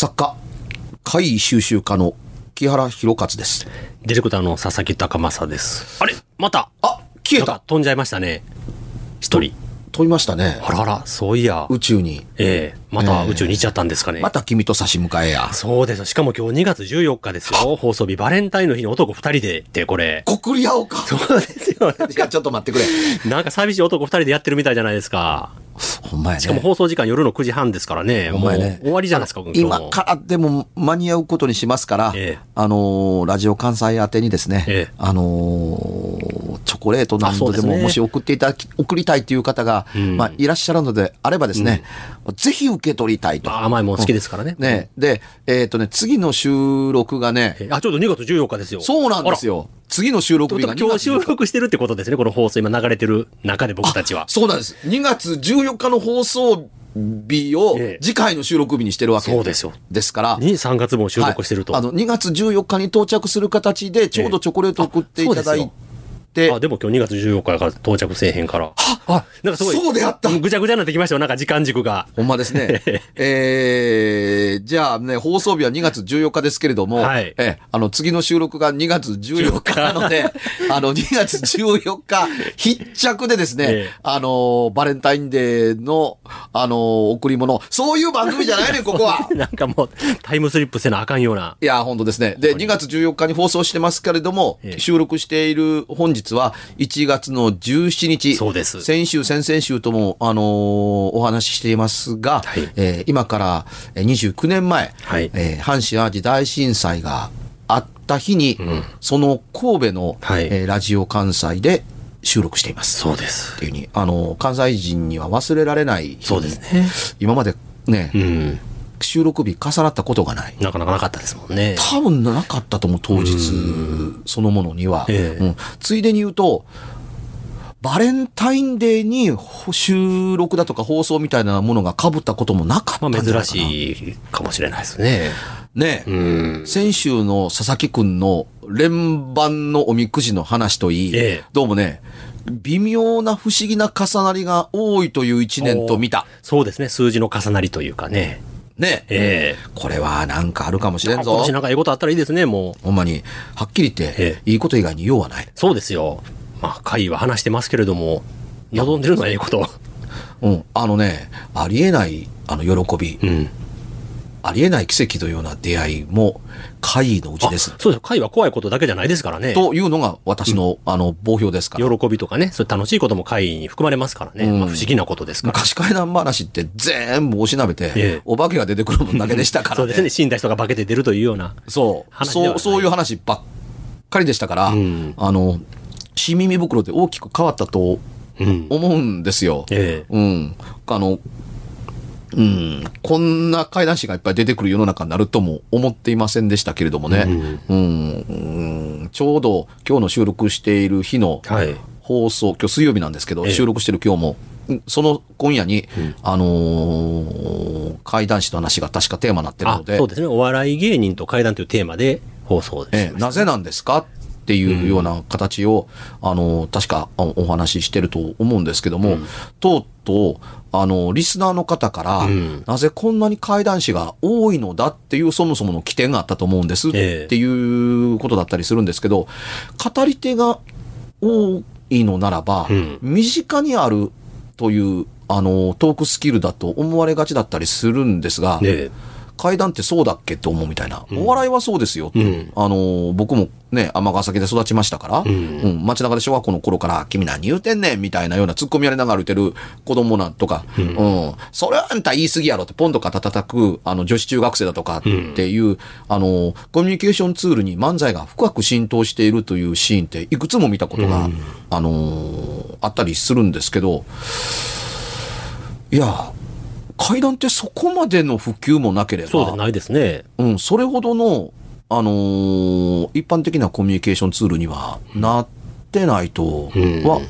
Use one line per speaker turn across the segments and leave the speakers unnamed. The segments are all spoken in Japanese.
作家、怪異収集家の木原博勝です。
ディレクターの佐々木高正です。あれ？また？
あ、消えた
飛んじゃいましたね。一人。
飛びましたね。
あらあら、そういや。
宇宙に。
ええまた宇宙に行っちゃったんですかね。
また君と差し迎えや。
そうですよ。しかも今日2月14日ですよ。放送日バレンタインの日に男2人でって、これ。
告り合おうか。
そうですよ。
いや、ちょっと待ってくれ。
なんか寂しい男2人でやってるみたいじゃないですか。
ほんまやね。
しかも放送時間夜の9時半ですからね。
ほんまやね
終わりじゃないですか、今
からでも間に合うことにしますから、
ええ
あのーラジオ関西宛てにですね、
ええ
あのーチョコレートな
あそ
どでももし送っていただき、送りたいという方が、
ん
まあ、いらっしゃるのであればですね、ぜひ受け取りたいと。
まあ甘いもん好きですからね。
ね、で、えっ、とね、次の収録がね、
えあ、ちょうど2月14日ですよ。
そうなんですよ。次の収録日が2
ということは今日
月14
収録してるってことですね。この放送今流れてる中で僕たちは。
そうなんです。2月14日の放送日を
ええ
次回の収録日にしてるわけ
そうですよ。
ですから、
に3月も収録してると。
はいあの、2月14日に到着する形で、ちょうどチョコレートを送っていただいて、
あ、でも今日2月14日やから到着せえへんから。あ、なんかすごい。
そうであった
ぐちゃぐちゃになってきましたよ。なんか時間軸が。
ほんまですね。えー、じゃあね、放送日は2月14日ですけれども、
はい
えあの、次の収録が2月14日なので、あの、2月14日必着でですね、
ええ
あの、バレンタインデーの、あの、贈り物、そういう番組じゃないねん、ここは。
なんかもう、タイムスリップせなあかんような。
いや、本当ですね。で、2月14日に放送してますけれども、
ええ
収録している本日は1月の17日。
そうです
先週、先々週とも、あのーお話ししていますが、
はい
えー今からえー29年前、
はい
えー阪神淡路大震災があった日に、その神戸の、
はい
えーラジオ関西で収録しています。
そうです
っていうふうに、あのー関西人には忘れられない
そうですね。
今までね、
うん。
収録日重なったことがない。
なかなかなかったですもんね。
多分なかったと思う、当日そのものには。
ええ
うんついでに言うと、バレンタインデーにほ収録だとか放送みたいなものが被ったこともなかった
まあ
んじ。
珍しいかもしれないですね。
ねえ、
うん。
先週の佐々木くんの連番のおみくじの話といい、
ええ
どうもね、微妙な不思議な重なりが多いという一年と見た。
そうですね。数字の重なりというかね。
ね
ええ
これはなんかあるかもしれんぞ
今年。なんかええことあったらいいですね、もう。
ほんまに、はっきり言って
え、
いいこと以外に用はない。
そうですよ。まあ、会は話してますけれども、望んでるのはええこと。
うん、あのね、ありえない、あの、喜び、
うん。
ありえない奇跡のような出会いも、怪異のうちです。
そうです。会は怖いことだけじゃないですからね。
というのが私の、あの、棒標ですから。
喜びとかね、そういう楽しいことも会に含まれますからね。
うん
まあ、不思議なことですから。
昔怪談話って全部おしなべて、
ええ
お化けが出てくる分だけでしたから、
そうですね。死んだ人が化けて出るというような。
そう。そう、そういう話ばっかりでしたから、
うん
あの、新耳袋で大きく変わったと
うん。
思うんですよ。
ええ
うん。あの、うん、こんな怪談師がいっぱい出てくる世の中になるとも思っていませんでしたけれどもね。うん、うん。ちょうど今日の収録している日の
はい。
放送、今日水曜日なんですけど、
ええ。
収録してる今日も、うんその今夜に、あのー怪談師の話が確かテーマになってる
あ
の、で、
そうですね。お笑い芸人と怪談というテーマで放送です。
ええ。なぜなんですかっていうような形を、あの、確かおお話ししてると思うんですけども、とうとう、あの、リスナーの方から、
うん。
なぜこんなに怪談師が多いのだっていうそもそもの起点があったと思うんですっ
え。え
ていうことだったりするんですけど、語り手が多いのならば、
うん。
身近にあるという、あの、トークスキルだと思われがちだったりするんですが、階段ってそうだっけと思うみたいな。お笑いはそうですよって、
うん。
あのー僕もね、尼崎で育ちましたから、
ん。
うん。街中で小学校の頃から、君何言うてんねんみたいなような突っ込みやりながら歩いてる子供なんとか、うん、それはあんた言い過ぎやろってポンと肩叩く、あの、女子中学生だとかっていう、あのーコミュニケーションツールに漫才が深く浸透しているというシーンっていくつも見たことが、あのーあったりするんですけど、いや、階段ってそこまでの普及もなければ、
そうじゃないですね。
うん、それほどの、あのー一般的なコミュニケーションツールにはなってないと
うん
は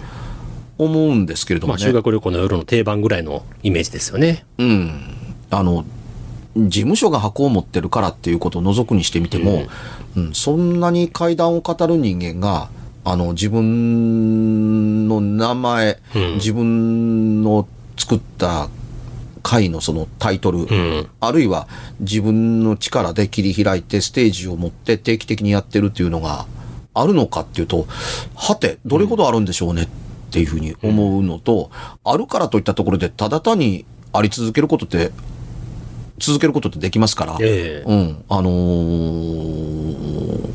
思うんですけれども
まあ、
ね。
修学旅行の夜の定番ぐらいのイメージですよね。
うん。あの、事務所が箱を持ってるからっていうことを除くにしてみても、うんそんなに階段を語る人間が、あの、自分の名前、
うん
自分の作った回のそのタイトル、
うん。
あるいは自分の力で切り開いてステージを持って定期的にやってるっていうのがあるのかっていうと、はて、どれほどあるんでしょうねっていうふうに思うのと、あるからといったところでただ単にあり続けることって、続けることってできますから、
ええ
うん、あのー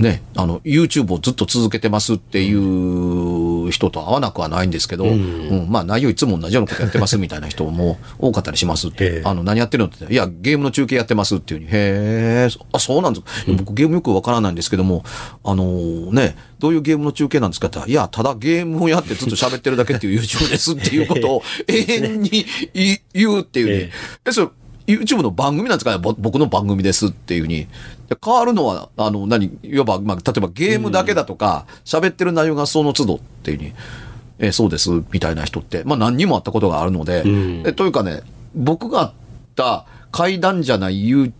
ね、あの、YouTube をずっと続けてますっていう人と会わなくはないんですけど、うん。まあ内容いつも同じようなことやってますみたいな人も多かったりしますって、
ええ。
あの、何やってるのって、いや、ゲームの中継やってますっていうふうに、へえ、あ、そうなんですか。僕ゲームよくわからないんですけども、あのーね、どういうゲームの中継なんですかって言ったら、いや、ただゲームをやってずっと喋ってるだけっていう YouTube ですっていうことを永遠に言うっていうね。
え。
え、それ、YouTube の番組なんですかね。ぼ僕の番組ですっていうふうに。で変わるのは、あの、何、いわば、まあ、例えばゲームだけだとか、喋、ってる内容がその都度っていうふうに、えそうです、みたいな人って、まあ何人もあったことがあるので、
ん。
えというかね、僕があった怪談じゃない You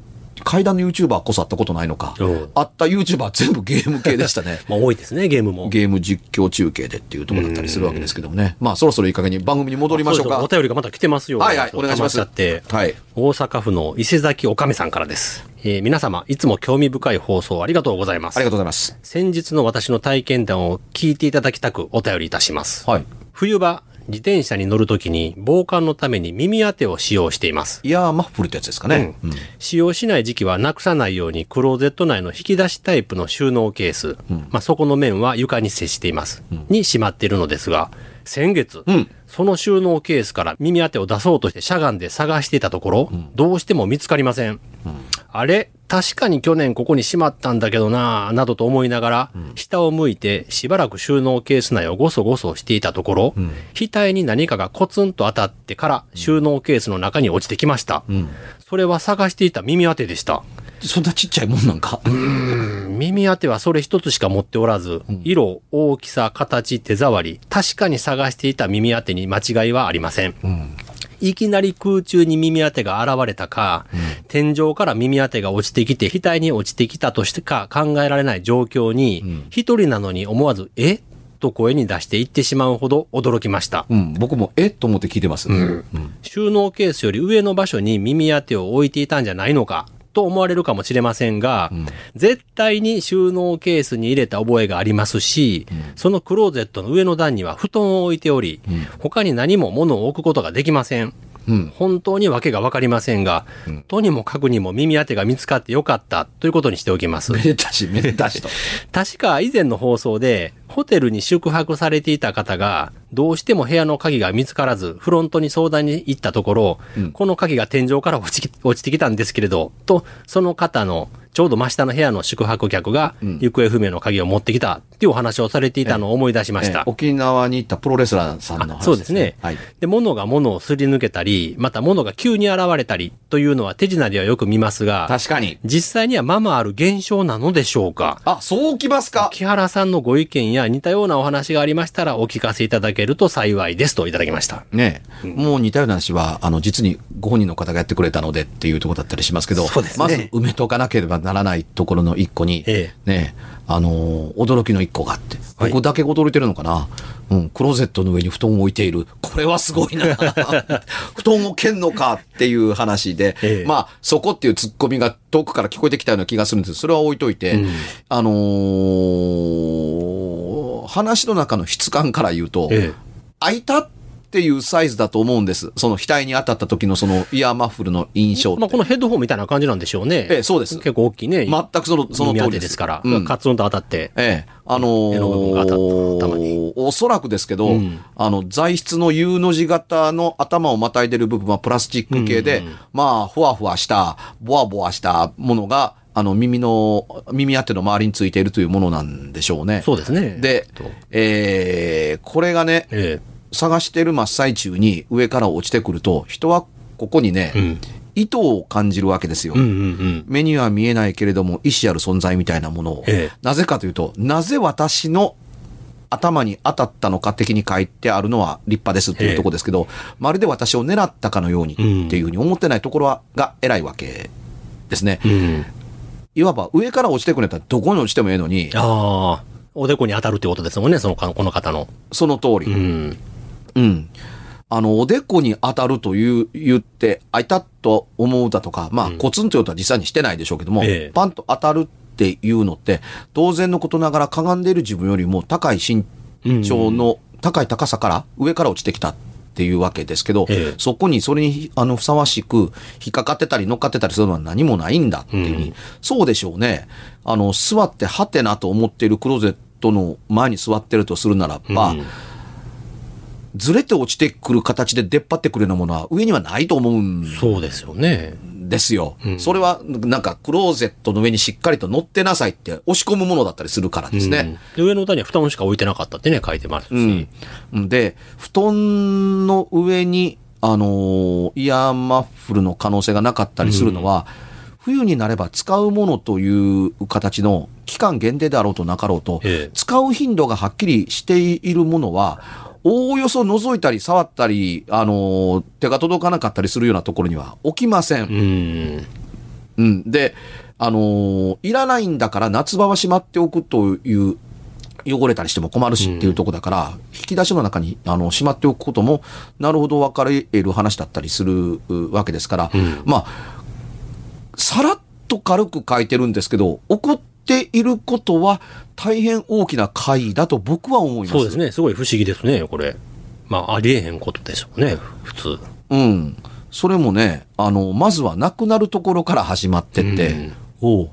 怪談の YouTuber こそあったことないのか
うん。
あった YouTuber は全部ゲーム系でしたね。
まあ多いですね、ゲームも。
ゲーム実況中継でっていうところだったりするわけですけどもね。まあそろそろいい加減に番組に戻りましょうか
お。便りがまた来てますよ。
はいはい、お願いします。はい。
大阪府の伊勢崎おかめさんからです。えー皆様、いつも興味深い放送ありがとうございます。
ありがとうございます。
先日の私の体験談を聞いていただきたくお便りいたします。
はい。
冬場、自転車に乗るときに防寒のために耳当てを使用しています。
イヤーマッフルってやつですかね。うん。
使用しない時期はなくさないようにクローゼット内の引き出しタイプの収納ケース、まあ、そこの面は床に接しています、にしまっているのですが、先月、
うん。
その収納ケースから耳当てを出そうとしてしゃがんで探していたところ、どうしても見つかりません。あれ確かに去年ここにしまったんだけどなぁ、などと思いながら、下を向いてしばらく収納ケース内をごそごそしていたところ、額に何かがコツンと当たってから収納ケースの中に落ちてきました。それは探していた耳当てでした。
そんなちっちゃいもんなんか？
耳当てはそれ一つしか持っておらず、色、大きさ、形、手触り、確かに探していた耳当てに間違いはありません。いきなり空中に耳当てが現れたか、天井から耳当てが落ちてきて、額に落ちてきたとしてか考えられない状況に、一人なのに思わず、え？と声に出して言ってしまうほど驚きました。
うん、僕もえ？っと思って聞いてます。うん。
収納ケースより上の場所に耳当てを置いていたんじゃないのか？と思われるかもしれませんが、絶対に収納ケースに入れた覚えがありますし、そのクローゼットの上の段には布団を置いており、他に何も物を置くことができません。
うん
本当に訳がわかりませんが、とにもかくにも耳当てが見つかってよかったということにしておきます。
めでたし、めでたしと。
確か以前の放送で、ホテルに宿泊されていた方が、どうしても部屋の鍵が見つからず、フロントに相談に行ったところ、この鍵が天井から落ちき落ちてきたんですけれど、と、その方の、ちょうど真下の部屋の宿泊客が、行方不明の鍵を持ってきたっていうお話をされていたのを思い出しました。
え沖縄に行ったプロレスラーさんの話
あそうですね。
はい。
で、物が物をすり抜けたり、また物が急に現れたりというのは手品ではよく見ますが、
確かに。
実際にはままある現象なのでしょうか？
あ、そうきますか？
木原さんのご意見や似たようなお話がありましたらお聞かせいただけると幸いですといただきました。
ねえ、もう似たような話は、あの、実にご本人の方がやってくれたのでっていうところだったりしますけど、
ね。
まず埋めとかなければならないところの一個に、
え
ねえ、あのー驚きの一個があって、
はい。
僕だけ驚いてるのかな、うん、クローゼットの上に布団を置いている。これはすごいな。布団を蹴んのかっていう話で、
ええ。
まあ、そこっていうツッコミが遠くから聞こえてきたような気がするんです。それは置いといて、あのー話の中の質感から言うと、
え
開いたっていうサイズだと思うんです。その額に当たった時のそのイヤーマッフルの印象。
まあ、このヘッドホンみたいな感じなんでしょうね。
ええそうです
結構大きいね。
全くその、その通りで。
てですすから、
うん
カツンと当たって。
ええ。あの
絵の部分が当たった頭
ー、おそらくですけど、
うん
あの、材質の U の字型の頭をまたいでる部分はプラスチック系で、まあ、ふわふわした、ボワボワしたものが、あの、耳の、耳当ての周りについているというものなんでしょうね。
そうですね。
で
と、
えー、これがね、
え
探してる真っ最中に上から落ちてくると、人はここにね、
えうん。
意図を感じるわけですよ。
うんうんうん。
目には見えないけれども、意志ある存在みたいなものを。
ええ
なぜかというと、なぜ私の頭に当たったのか的に書いてあるのは立派ですっていうところですけど、まるで私を狙ったかのようにっていうふうに思ってないところは、が偉いわけですね。
うん。
いわば上から落ちてくれたらどこに落ちてもええのに、
ああ、おでこに当たるってことですもんね、そのか、この方の。
その通り。
うん。
うん。あの、おでこに当たるという、言って、あいたと思うだとか、まあ、
うん
コツンということは実際にしてないでしょうけども、
ええ
パンと当たるっていうのって、当然のことながらかがんでいる自分よりも高い身長の、高い高さから、上から落ちてきたっていうわけですけど、
ええ。
そこにそれにあのふさわしく引っかかってたり乗っかってたりするのは何もないんだっていうふう
ん。
そうでしょうね。あの、座ってはてなと思っているクローゼットの前に座ってるとするならば、
うん。
ずれて落ちてくる形で出っ張ってくるようなものは上にはないと思うん
そうですよね。
ですよ。
うん
それはなんかクローゼットの上にしっかりと乗ってなさいって押し込むものだったりするからですね。
うんで上の歌には布団しか置いてなかったってね、書いてますし。
うん。で、布団の上に、あのーイヤーマッフルの可能性がなかったりするのは、冬になれば使うものという形の期間限定であろうとなかろうと、
ええ
使う頻度がはっきりしているものは、おおよそ覗いたり触ったり、あのー手が届かなかったりするようなところには置きません。
うん。
うん。で、あのーいらないんだから夏場はしまっておくという、汚れたりしても困るしっていうところだから、引き出しの中に、あの、しまっておくことも、なるほど分かれる話だったりするうわけですから、
うん
まあ、さらっと軽く書いてるんですけど、起こっていることは大変大きな回だと僕は思います。
そうですね。すごい不思議ですね、これ。まあ、ありえへんことでしょうね、普通。
うん。それもね、あの、まずはなくなるところから始まってって、
うん
おう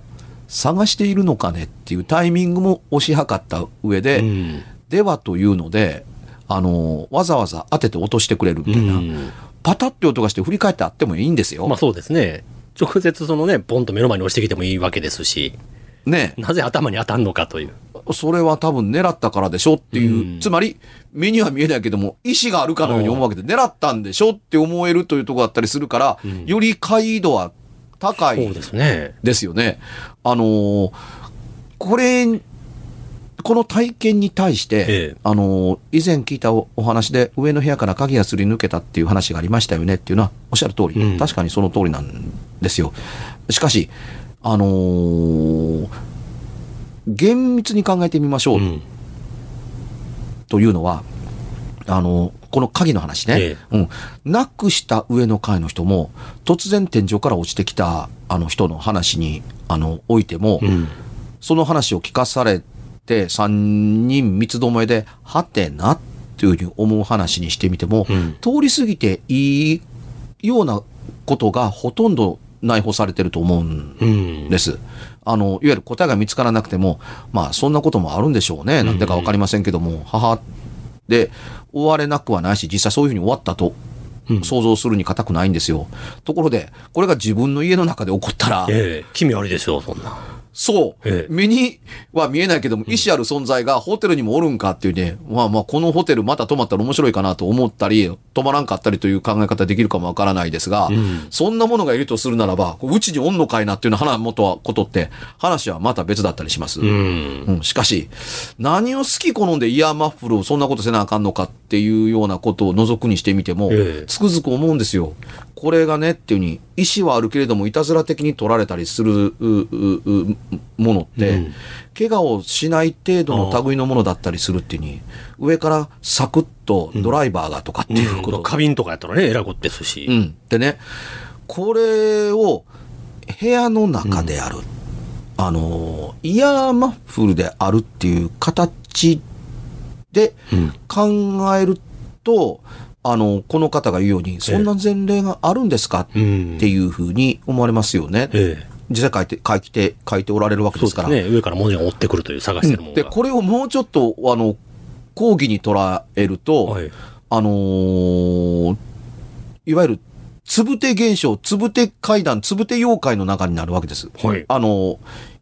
探しているのかねっていうタイミングも押し量った上で、
うん
ではというので、あの、わざわざ当てて落としてくれるみたいな、
うん
パタって音がして振り返ってあってもいいんですよ。
まあそうですね。直接そのね、ポンと目の前に落ちてきてもいいわけですし、
ね。
なぜ頭に当たんのかという。
それは多分狙ったからでしょっていう、
うん
つまり、目には見えないけども、意志があるかのように思うわけで、狙ったんでしょって思えるというところだったりするから、
うん
より解度は高い
そうですね。
ですよね。あのーこれ、この体験に対して、
ええ
あのー以前聞いたおお話で、上の部屋から鍵がすり抜けたっていう話がありましたよねっていうのは、おっしゃる通り、
うん
確かにその通りなんですよ。しかし、あのー厳密に考えてみましょう
うん。
というのは、あの、この鍵の話ね、
え
うん。なくした上の階の人も、突然天井から落ちてきたあの人の話に、あの、おいても、
うん。
その話を聞かされて、三人三つどもえで、はてなっていうふうに思う話にしてみても、
うん
通り過ぎていいようなことがほとんど内包されてると思うん
うん。
です。あの、いわゆる答えが見つからなくても、まあ、そんなこともあるんでしょうね。なんでかわかりませんけども、母で終われなくはないし、実際そういうふうに終わったと
うん
想像するに固くないんですよ。ところで、これが自分の家の中で起こったら、
ええ、気味悪いですよ、そんな。
そう、
ええ
目には見えないけども、意思ある存在がホテルにもおるんかっていうね、まあまあ、このホテルまた泊まったら面白いかなと思ったり、泊まらんかったりという考え方できるかもわからないですが、
うん
そんなものがいるとするならば、うちにおんのかいなっていうような話元はことって、話はまた別だったりします。
うん。
うん、しかし、何を好き好んでイヤーマッフルをそんなことせなあかんのかっていうようなことを除くにしてみても、
ええ
つくづく思うんですよ。これがねっていうふうに、意思はあるけれども、いたずら的に取られたりするうううものって、
うん
怪我をしない程度の類のものだったりするっていうに、上からサクッとドライバーがとかっていうこと、
花瓶とかやったらね、えらいことですし。
うん。でね、これを部屋の中である。あの、イヤーマッフルであるっていう形で
うん
考えると、あの、この方が言うように、そんな前例があるんですかっ
うん。
ていうふうに思われますよね。
ええ。
実際書いて、書いて、書いておられるわけですから。
ね。上から文字が追ってくるという探してるものが。
で、これをもうちょっと、あの、講義に捉えると、
はい。
あのーいわゆる、つぶて現象、つぶて階段、つぶて妖怪の中になるわけです。
はい
あのー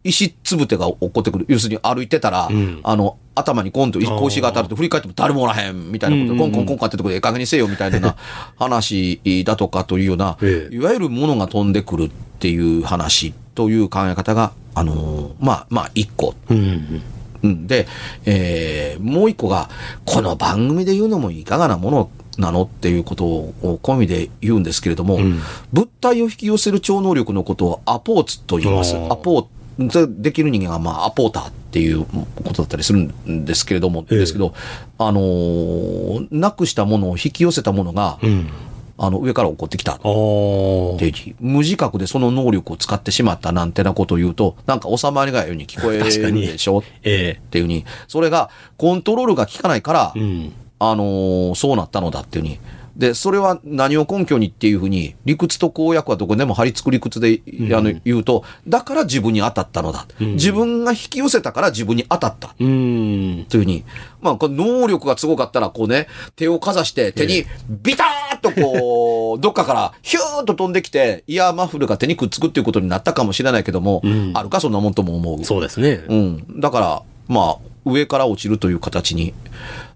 石つぶてが起こってくる。要するに歩いてたら、
うん
あの、頭にコンと石格子が当たると振り返っても誰もおらへん、みたいなことで、
うん
コンコンコンカってとこでええ加減にせよ、みたいな 話だとかというような、
ええ
いわゆるものが飛んでくるっていう話という考え方が、あのーまあ、まあ、一個
うん。
うん、で、えーもう一個が、この番組で言うのもいかがなものなのっていうことを込みで言うんですけれども、
うん
物体を引き寄せる超能力のことをアポーツと言います。アポできる人間が、まあ、アポーターっていうことだったりするんですけれども、
ええ
ですけど、あのーなくしたものを引き寄せたものが、
うん。
あの、上から起こってきたっ
ああ。
ていう無自覚でその能力を使ってしまったなんてなことを言うと、なんか収まりがように聞こえるでしょ？っ
え
ていうふうに、それがコントロールが効かないから、
えうん。
あのーそうなったのだっていうふうに。で、それは何を根拠にっていうふうに、理屈と公約はどこでも張り付く理屈で、あの言うと、だから自分に当たったのだ。
うん
自分が引き寄せたから自分に当たった。
うん。
というふうに。まあ、この能力がすごかったら、こうね、手をかざして、手にビターッとこう、どっかからヒューッと飛んできて、イヤーマフルが手にくっつくっていうことになったかもしれないけども、
うん
あるかそんなもんとも思う。
そうですね。
うん。だから、まあ、上から落ちるという形に。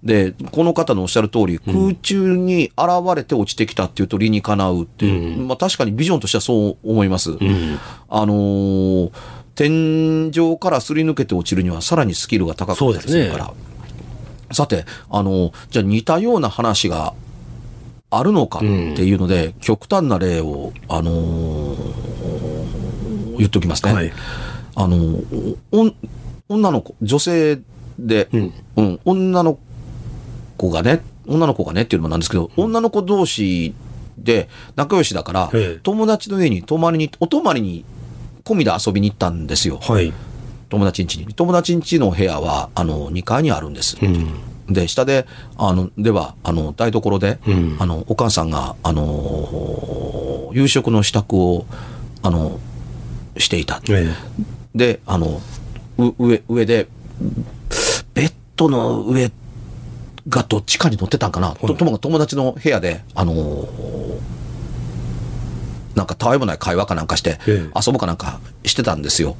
で、この方のおっしゃる通り、空中に現れて落ちてきたっていうと理にかなうっていう、
うん
まあ確かにビジョンとしてはそう思います。
うん。
あのー天井からすり抜けて落ちるにはさらにスキルが高かったりするから。さて、あのーじゃあ似たような話があるのかっていうので、極端な例を、あのー言っときますね。
はい。
あの、女の子、女性で、
うん。
うん、女の子がね、女の子がねっていうのもなんですけど、女の子同士で仲良しだから
ええ、
友達の家に泊まりに、お泊まりに込みで遊びに行ったんですよ。
はい。
友達ん家に。友達ん家の部屋は、あの、2階にあるんです。
うん。
で、下で、あの、では、あの、台所で、
うん
あの、お母さんが、あの、夕食の支度を、あの、していた。
え
で、あの、う上、上で、ベッドの上がどっちかに乗ってたんかな、とともかく友達の部屋で、あのーなんかたわいもない会話かなんかして、
ええ。
遊ぶかなんかしてたんですよ。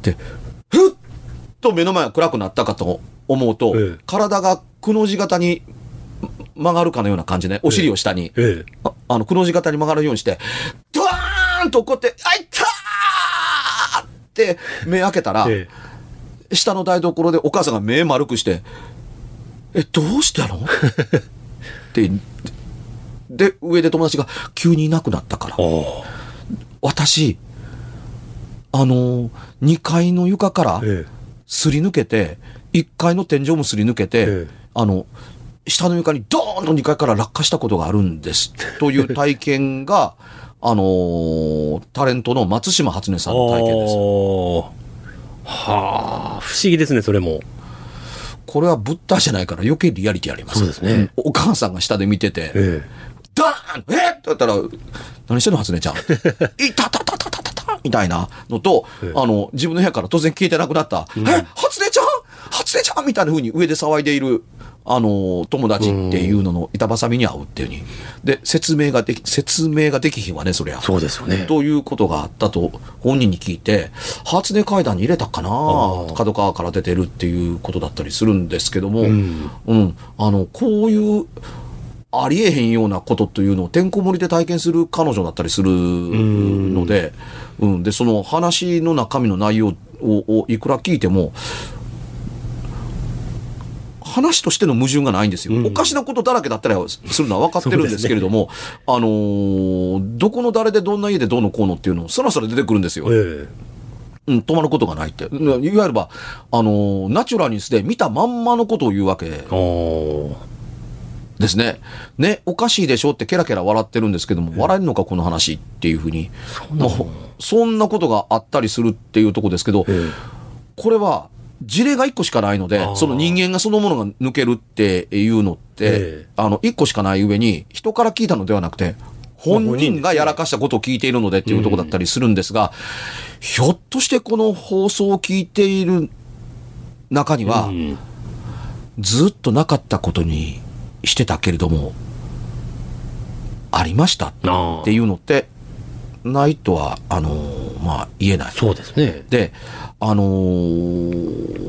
で、ふっと目の前が暗くなったかと思うと、
ええ。
体がくの字型に曲がるかのような感じね、お尻を下に。
ええ。
ああの、くの字型に曲がるようにして、ドワーンとこうやって、あいったーって目開けたら、
え
下の台所でお母さんが目丸くして、え、どうしたの？って、で、上で友達が急にいなくなったから。私、あの、2階の床からすり抜けて、1階の天井もすり抜けて、
ええ。
あの、下の床にドーンと2階から落下したことがあるんです。という 体験が、あのータレントの松島初音さんの体験です。
はあ。不思議ですね、それも。
これはブッダじゃないから余計リアリティあります。
そうですね。
んお母さんが下で見てて、
え
ダーン！えっ？って言ったら、何してんの初音ちゃん？いたたたたたたたみたいなのと、
ええ。
あの、自分の部屋から突然消えてなくなった、え、初音ちゃん？初音ちゃん？みたいな風に上で騒いでいる、あの、友達っていうのの板挟みに会うっていうふうに。で、説明ができ、説明ができひんわね、そりゃ。
そうですよね。
ということがあったと本人に聞いて、初音階段に入れたかな
ー。
角川から出てるっていうことだったりするんですけども、
ん。
うん、あの、こういう、ありえへんようなことというのをてんこ盛りで体験する彼女だったりするので、うん、で、その話の中身の内容ををいくら聞いても、話としての矛盾がないんですよ。
うん
おかしなことだらけだったりはするのは分かってるんですけれども、あのーどこの誰でどんな家でどうのこうのっていうのをそろそろ出てくるんですよ。
え
うん、止まることがないって。いわゆるば、あのーナチュラルにして見たまんまのことを言うわけ。ですね。ね、おかしいでしょってケラケラ笑ってるんですけども、笑えるのかこの話っていうふうに。そんなことがあったりするっていうとこですけど、
え
これは事例が一個しかないのでその人間がそのものが抜けるっていうのって、
ええ
あの、一個しかない上に、人から聞いたのではなくて、本人がやらかしたことを聞いているのでっていうところだったりするんですが、ひょっとしてこの放送を聞いている中に
え
は、
うん
ずっとなかったことにしてたけれども、ありましたっていうのって、ないとは、あのーまあ、言えない。
そうですね。
で、あのー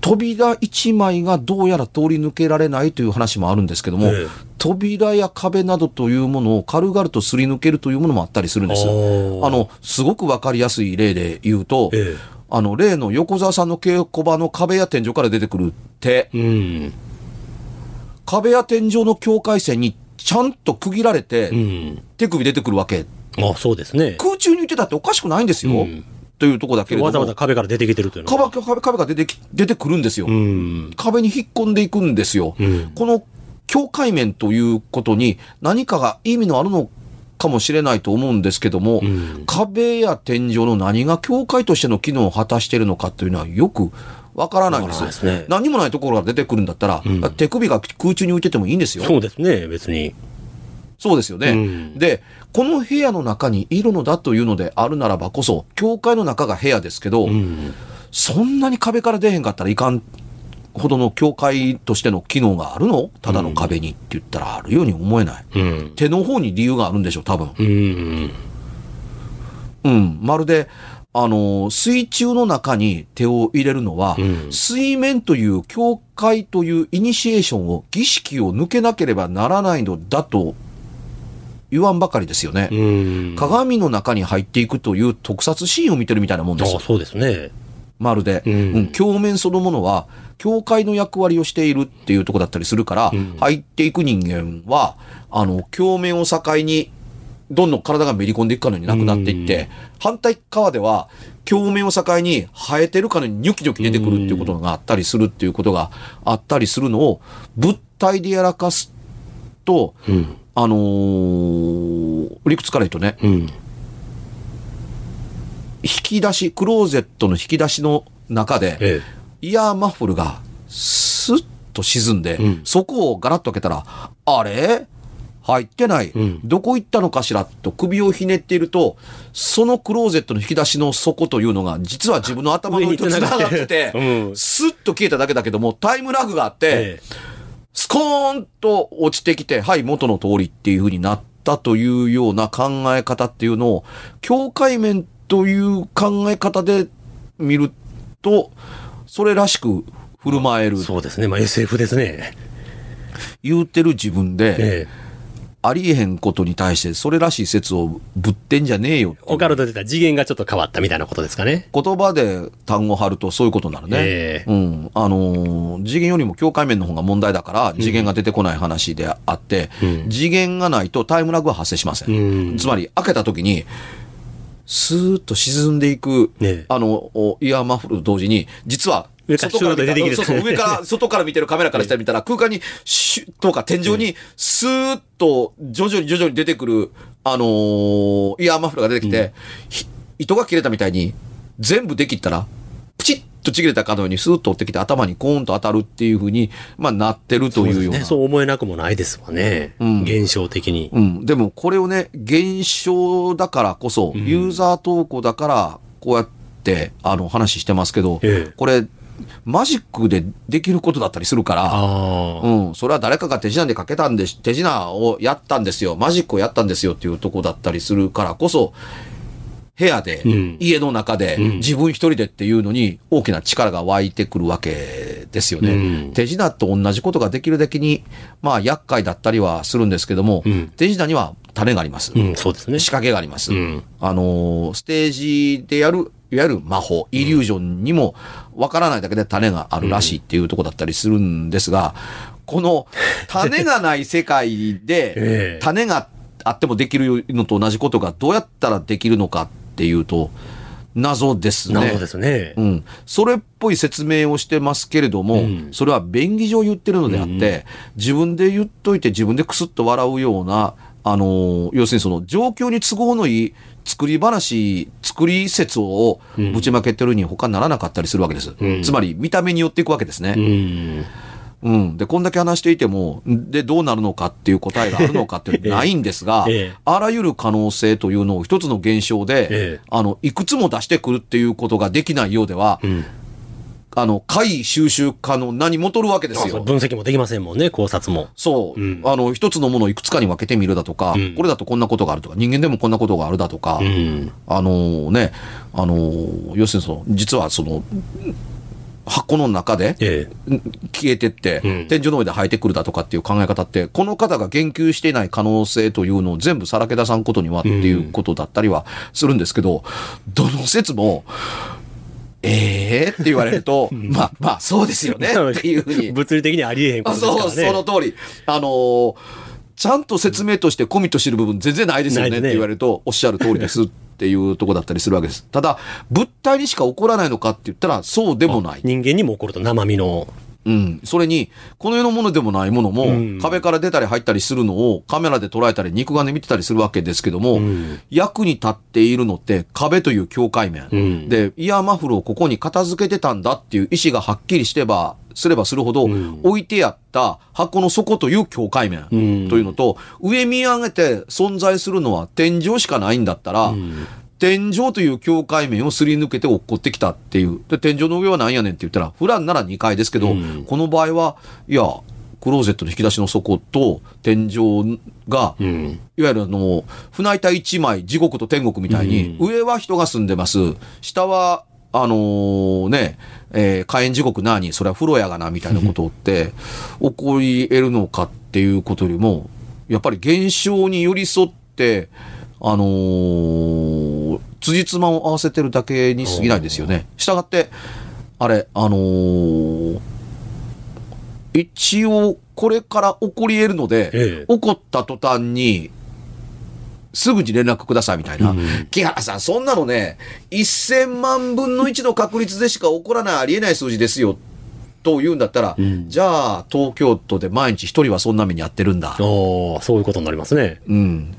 扉一枚がどうやら通り抜けられないという話もあるんですけども、
ええ
扉や壁などというものを軽々とすり抜けるというものもあったりするんです。
あ
の、すごくわかりやすい例で言うと、
ええ
あの、例の横澤さんの稽古場の壁や天井から出てくる手、
うん。
壁や天井の境界線にちゃんと区切られて、
うん。
手首出てくるわけ。
あそうですね。
空中に浮いてたっておかしくないんですよ。
うん
というところだけれども。
わざわざ壁から出てきてるというのは。
壁、壁、壁が出てき、出てくるんですよ。
うん。
壁に引っ込んでいくんですよ。
うん
この境界面ということに何かが意味のあるのかもしれないと思うんですけども、
うん
壁や天井の何が境界としての機能を果たしているのかというのはよくわからないんです
すね
何もないところが出てくるんだったら、
うん
手首が空中に浮いててもいいんですよ。
そうですね、別に。
そうですよね。
うん
で、この部屋の中にいるのだというのであるならばこそ、教会の中が部屋ですけど、
うん。
そんなに壁から出へんかったらいかんほどの教会としての機能があるの？ただの壁にって言ったらあるように思えない。
うん。
手の方に理由があるんでしょう、多分。
うん。
うん。まるで、あの、水中の中に手を入れるのは、
うん
水面という教会というイニシエーションを、儀式を抜けなければならないのだと言わんばかりですよね。
うん。
鏡の中に入っていくという特撮シーンを見てるみたいなもんです
あ。そうですね。
まるで、
うん
うん鏡面そのものは、教会の役割をしているっていうところだったりするから、
うん
入っていく人間は、あの、鏡面を境に、どんどん体がめり込んでいくかのようになくなっていって、
うん
反対側では、鏡面を境に生えてるかのようにニョキニョキ出てくるっていうことがあったりするっていうことがあったりするのを、物体でやらかすと、
うん。
あのー理屈から言うとね、
うん。
引き出し、クローゼットの引き出しの中で、
え
イヤーマッフルがスッと沈んで、
うん。
そこをガラッと開けたら、あれ？入ってない、
うん。
どこ行ったのかしら？と首をひねっていると、そのクローゼットの引き出しの底というのが、実は自分の頭の上と繋がってて、
うん。
スッと消えただけだけども、タイムラグがあって、
え。
スコーンと落ちてきて、はい、元の通りっていう風になったというような考え方っていうのを、境界面という考え方で見ると、それらしく振る舞える、
そうですね。まあ SF ですね。
言うてる自分で、
ええ。
ありえへんことに対して、それらしい説をぶってんじゃねえよ
オカルトで言ったら次元がちょっと変わったみたいなことですかね。
言葉で単語を貼るとそういうことになるね。
ええ
うん。あのー次元よりも境界面の方が問題だから、次元が出てこない話であって、
うん
次元がないとタイムラグは発生しません。
うん
つまり、開けた時に、スーッと沈んでいく、
ねえ
あの、おイヤーマフルと同時に、実は、
上から
外から
出て
そうそう、上から、外から見てるカメラからしてみたら、空間に、シュッとか天井に、スーッと、徐々に徐々に出てくる、あのーイヤーマフルが出てきて、ひ糸が切れたみたいに、全部できったら、プチッとちぎれたかのようにスーッと折ってきて頭にコーンと当たるっていうふうに、まあなってるというような。
ね。そう思えなくもないですわね。
うん
現象的に。
うん。でもこれをね、現象だからこそ、
うん
ユーザー投稿だから、こうやって、あの、話してますけど、
ええ
これ、マジックでできることだったりするから。うん、それは誰かが手品でかけたんで、手品をやったんですよ、マジックをやったんですよっていうとこだったりするからこそ、部屋で、
うん
家の中で、
うん
自分一人でっていうのに大きな力が湧いてくるわけですよね。
うん
手品と同じことができるだけに、まあ厄介だったりはするんですけども、
うん
手品には種があります。
うん、そうですね。
仕掛けがあります。
うん
あのーステージでやる、いわゆる魔法、イリュージョンにも、わからないだけで種があるらしいっていうところだったりするんですが、この種がない世界
え
で
え、
種があってもできるのと同じことがどうやったらできるのかっていうと、謎ですね。
謎ですね。
うん。それっぽい説明をしてますけれども、
うん
それは便宜上言ってるのであって、自分で言っといて自分でクスッと笑うような、あのー要するにその状況に都合のいい作り話、作り説をぶちまけてるに他ならなかったりするわけです。
うん
つまり見た目によっていくわけですね。
うん。
うん。で、こんだけ話していても、で、どうなるのかっていう答えがあるのかってないんですが、
ええ
あらゆる可能性というのを一つの現象で、
ええ
あの、いくつも出してくるっていうことができないようでは、
うん。
あの、回収集可能なに戻るわけですよ。
分析もできませんもんね、考察も。
そう、
うん
あの、一つのものをいくつかに分けてみるだとか、
うん
これだとこんなことがあるとか、人間でもこんなことがあるだとか、
うん。
あのね、あの、要するにその、実はその、箱の中で、
ええ。
消えてって、
うん
天井の上で生えてくるだとかっていう考え方って、この方が言及していない可能性というのを全部さらけ出さんことにはっていうことだったりはするんですけど、どの説も、ええって言われると、まあまあそうですよねっていうふうに。
物理的にありえへんこ
あ
とですから
そう、
ね。
その通り。あのーちゃんと説明としてコミットしてる部分全然ないですよねって言われると、おっしゃる通りですっていうとこだったりするわけです。ただ、物体にしか起こらないのかって言ったら、そうでもない。
人間にも起こると生身の。
うん。それに、この世のものでもないものも、
うん。
壁から出たり入ったりするのをカメラで捉えたり肉眼で見てたりするわけですけども、
ん。
役に立っているのって壁という境界面。
うん。
で、イヤーマフルをここに片付けてたんだっていう意思がはっきりしてば、すればするほど、
ん。
置いてあった箱の底という境界面
うん。
というのと、上見上げて存在するのは天井しかないんだったら、天井という境界面をすり抜けて落っこってきたっていう。で、天井の上は何やねんって言ったら、普段なら2階ですけど、
うん
この場合は、いや、クローゼットの引き出しの底と天井が、
うん。
いわゆるあの、船板一枚、地獄と天国みたいに、上は人が住んでます。下は、あのーね、えー火炎地獄なに、それは風呂やがな、みたいなことって、起こり得るのかっていうことよりも、やっぱり現象に寄り添って、あのー、辻褄を合わせてるだけに過ぎないですよね。したがって、あれ、あのー一応、これから起こり得るので、
ええ
起こった途端に、すぐに連絡くださいみたいな。
うん
木原さん、そんなのね、1000万分の1の確率でしか起こらないありえない数字ですよ。と言うんだったら、
ん
じゃあ、東京都で毎日一人はそんな目にやってるんだ。
おーそういうことになりますね。
うん。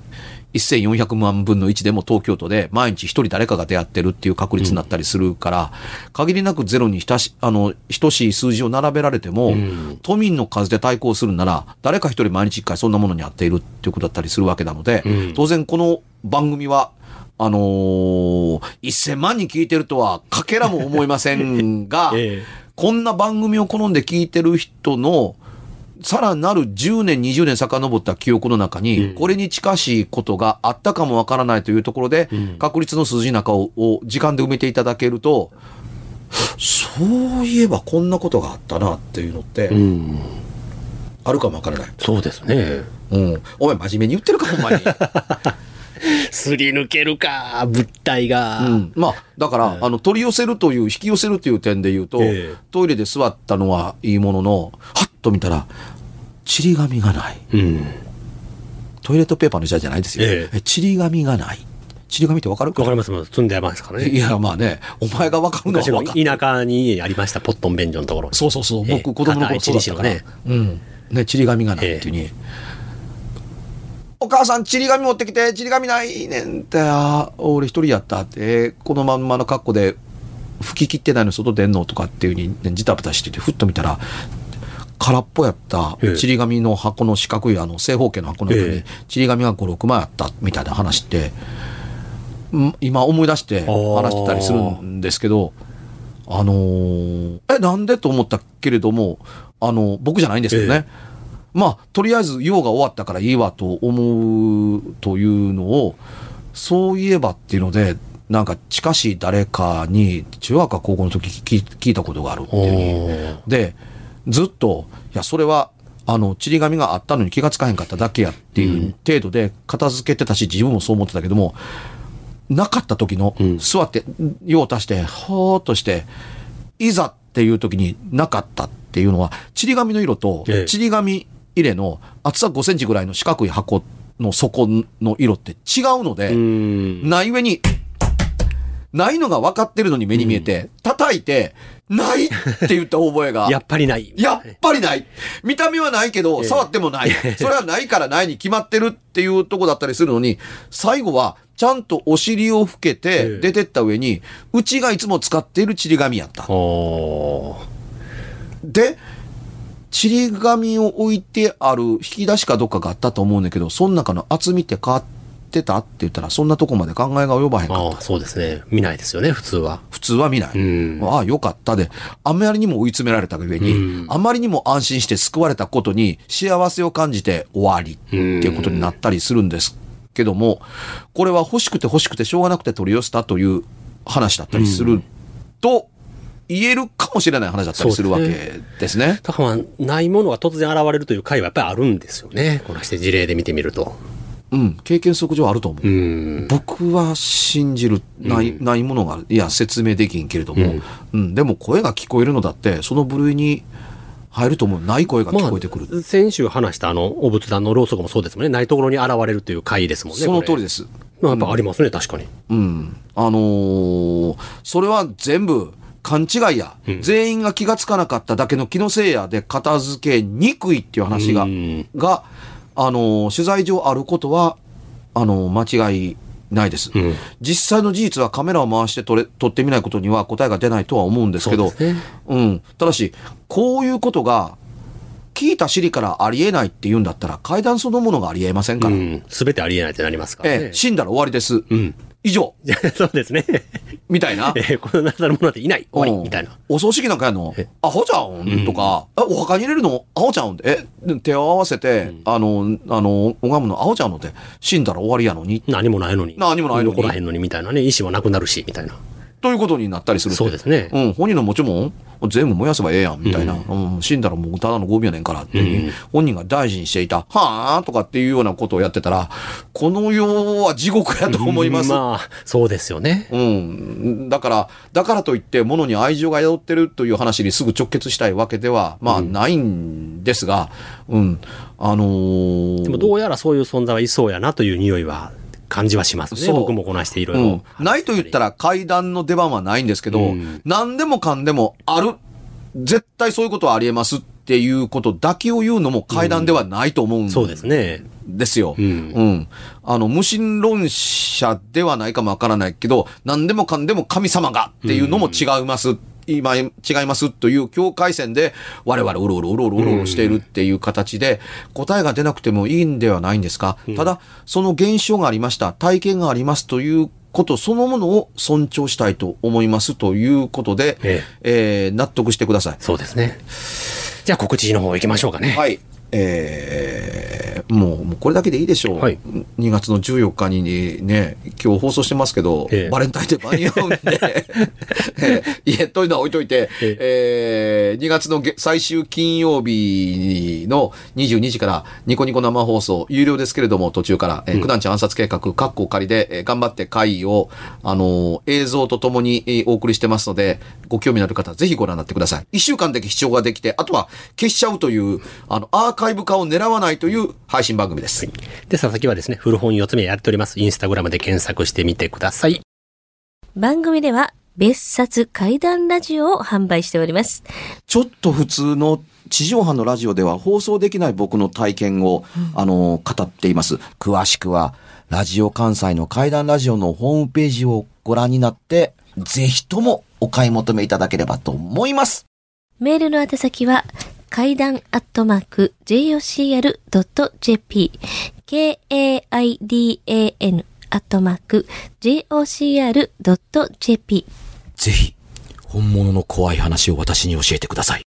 1400万分の1でも東京都で毎日一人誰かが出会ってるっていう確率になったりするから、限りなくゼロに等しあの等しい数字を並べられても、
ん。
都民の数で対抗するなら、誰か一人毎日一回そんなものに会っているっていうことだったりするわけなので、
うん。
当然この番組は、あのー1000万人聞いてるとはかけらも思いませんが、
え。
こんな番組を好んで聞いてる人の、さらなる10年、20年遡った記憶の中に、
うん
これに近しいことがあったかもわからないというところで、
うん
確率の数字の中をを時間で埋めていただけると、そういえばこんなことがあったなっていうのって。あるかもわからない。
そうですね。
うん。お前真面目に言ってるか、ほんまに。
すり抜けるか、物体が。
うん、まあ、だから、あの、取り寄せるという、引き寄せるという点で言うと、
ええ
トイレで座ったのはいいものの、はっと見たら、ちり紙がない。
うん。
トイレットペーパーの時代じゃないですよ。
ええ
ちり紙がない。ちり紙ってわかる
わかります積んでますからね。
いや、まあね、お前がわかるのはかる。
田舎にありました、ポットン便所のところ。
そうそうそう。
ええ
僕、子供の頃そうだったから。
硬い
うん。ね、ちり紙がないっていうに。お母さん、ちり紙持ってきて、ちり紙ないねんって、俺一人やったって、えーこのまんまの格好で、吹き切ってないの外出んのとかっていうふうに、ね、ジタバタしてて、ふっと見たら、空っぽやった
ええ。
ちり紙の箱の四角いあの正方形の箱の中に
ええ。
ちり紙が5、6枚あったみたいな話って、ん今思い出して話してたりするんですけど、あのーえ、なんでと思ったけれども、あの、僕じゃないんですけどね。まあ、とりあえず用が終わったからいいわと思うというのを、そういえばっていうので、なんか近しい誰かに中学か高校の時聞聞いたことがあるっていうで、ずっと、いや、それは、あの、ちり紙があったのに気がつかへんかっただけやっていう程度で片付けてたし、自分もそう思ってたけども、なかった時の、
うん。
座って、用を足して、ほーっとして、いざっていう時になかったっていうのは、ちり紙の色と
ええ、
ちり紙入れの厚さ5センチぐらいの四角い箱の底の色って違うので、
うん。
ない上に、ないのが分かってるのに目に見えて、叩いて、ないって言った覚えが。
やっぱりない。
やっぱりない。見た目はないけど、
ええ
触ってもない。それはないからないに決まってるっていうとこだったりするのに、最後は、ちゃんとお尻を拭け
え
て
え
出てった上に、うちがいつも使っているちり紙やった。で、ちり紙を置いてある引き出しかどっかがあったと思うんだけど、その中の厚みって変わってたって言ったら、そんなとこまで考えが及ばへんかった。
ああ、そうですね。見ないですよね、普通は。
普通は見ない。
うん
ああ、よかったで。あまりにも追い詰められた上に、
うん
あまりにも安心して救われたことに幸せを感じて終わりっていうことになったりするんですけども、これは欲しくて欲しくてしょうがなくて取り寄せたという話だったりすると、言えるかもしれない話だったりするわけ
で
ですね。
だからまあ、ないものが突然現れるという回はやっぱりあるんですよね。このして事例で見てみると。
うん、経験則上あると思う。
うん。
僕は信じる、ない、ないものが。いや、説明できんけれども、
うん
うん、でも声が聞こえるのだって、その部類に入ると思う。ない声が聞こえてくる。
まあ、先週話したあの、お仏壇のろうそくもそうですもんね。ないところに現れるという回ですもんね。
その通り
で
です。
まあ、やっぱありますね、確かに。
うん。あのーそれは全部勘違いや、全員が気がつかなかっただけの気のせいやで片付けにくいっていう話が、
うん
が、あのー取材上あることは、あのー間違いないです。
うん
実際の事実はカメラを回して撮れ撮ってみないことには答えが出ないとは思うんですけど、
ね
うん。ただし、こういうことが、聞いた尻からありえないって言うんだったら、階段そのものがありえませんから。
うん。すべてありえないってなりますからね。
ええ、死んだら終わりです。
うん。
以上。
そうですね。
みたいな。
えーこのなさるものなんていない。終わり。
うん
みたいな。
お葬式なんかやんの？
え
アホちゃうん？とか、えお墓に入れるの？アホちゃうんえ、手を合わせて、あの、あの、拝むの？アホちゃうのって、死んだら終わりやのに、
何もないのに。
何もないのに
残らへんのにみたいなね。意思はなくなるし、みたいな。
ということになったりする
そうですね
うん、本人の持ち物全部燃やせばええやん、みたいな。うん、死んだらもうただのゴミやねんからって、本人が大事にしていた、はあとかっていうようなことをやってたら、この世は地獄やと思います。
まあ、そうですよね。
うん。だから、だからといって、物に愛情が宿ってるという話にすぐ直結したいわけでは、まあ、ないんですが、うん。あのー
でもどうやらそういう存在はいそうやなという匂いは感じはしますね。僕もこなしていろいろ
うん。。ないと言ったら階段の出番はないんですけど、
うん
何でもかんでもある。絶対そういうことはありえますっていうことだけを言うのも階段ではないと思うん
そうですね。
ですよ。
うん
あの、無神論者ではないかもわからないけど、何でもかんでも神様がっていうのも違います。今、違いますという境界線で、我々うろうろうろうろうろうろしているっていう形で、答えが出なくてもいいんではないんですか？ただ、その現象がありました、体験がありますということそのものを尊重したいと思いますということで、
え
えー納得してください。
そうですね。じゃあ告知の方行きましょうかね。
はい。えー、もう、もうこれだけでいいでしょう。
はい。
2月の14日にね、今日放送してますけど、
ええ。
バレンタインデー間に合うんで、えーいえ、というのは置いといて、えー2月のげ最終金曜日の22時からニコニコ生放送、有料ですけれども途中から、えー、九段ちゃん暗殺計画、カッコ仮で、えー頑張って会を、あのー映像とともに、えーお送りしてますので、ご興味のある方はぜひご覧になってください。1週間だけ視聴ができて、あとは消しちゃうという、あの、アーカイブ化を狙わないという配信番組です。
で、佐々木はですね、古本4つ目やっております。インスタグラムで検索してみてください。
番組では別冊怪談ラジオを販売しております。
ちょっと普通の地上波のラジオでは放送できない僕の体験を、あの、語っています。詳しくは、ラジオ関西の怪談ラジオのホームページをご覧になって、ぜひともお買い求めいただければと思います。
メールの宛先は、階段アットマーク jocr.jp k-a-i-d-a-n アットマーク jocr.jp
ぜひ、本物の怖い話を私に教えてください。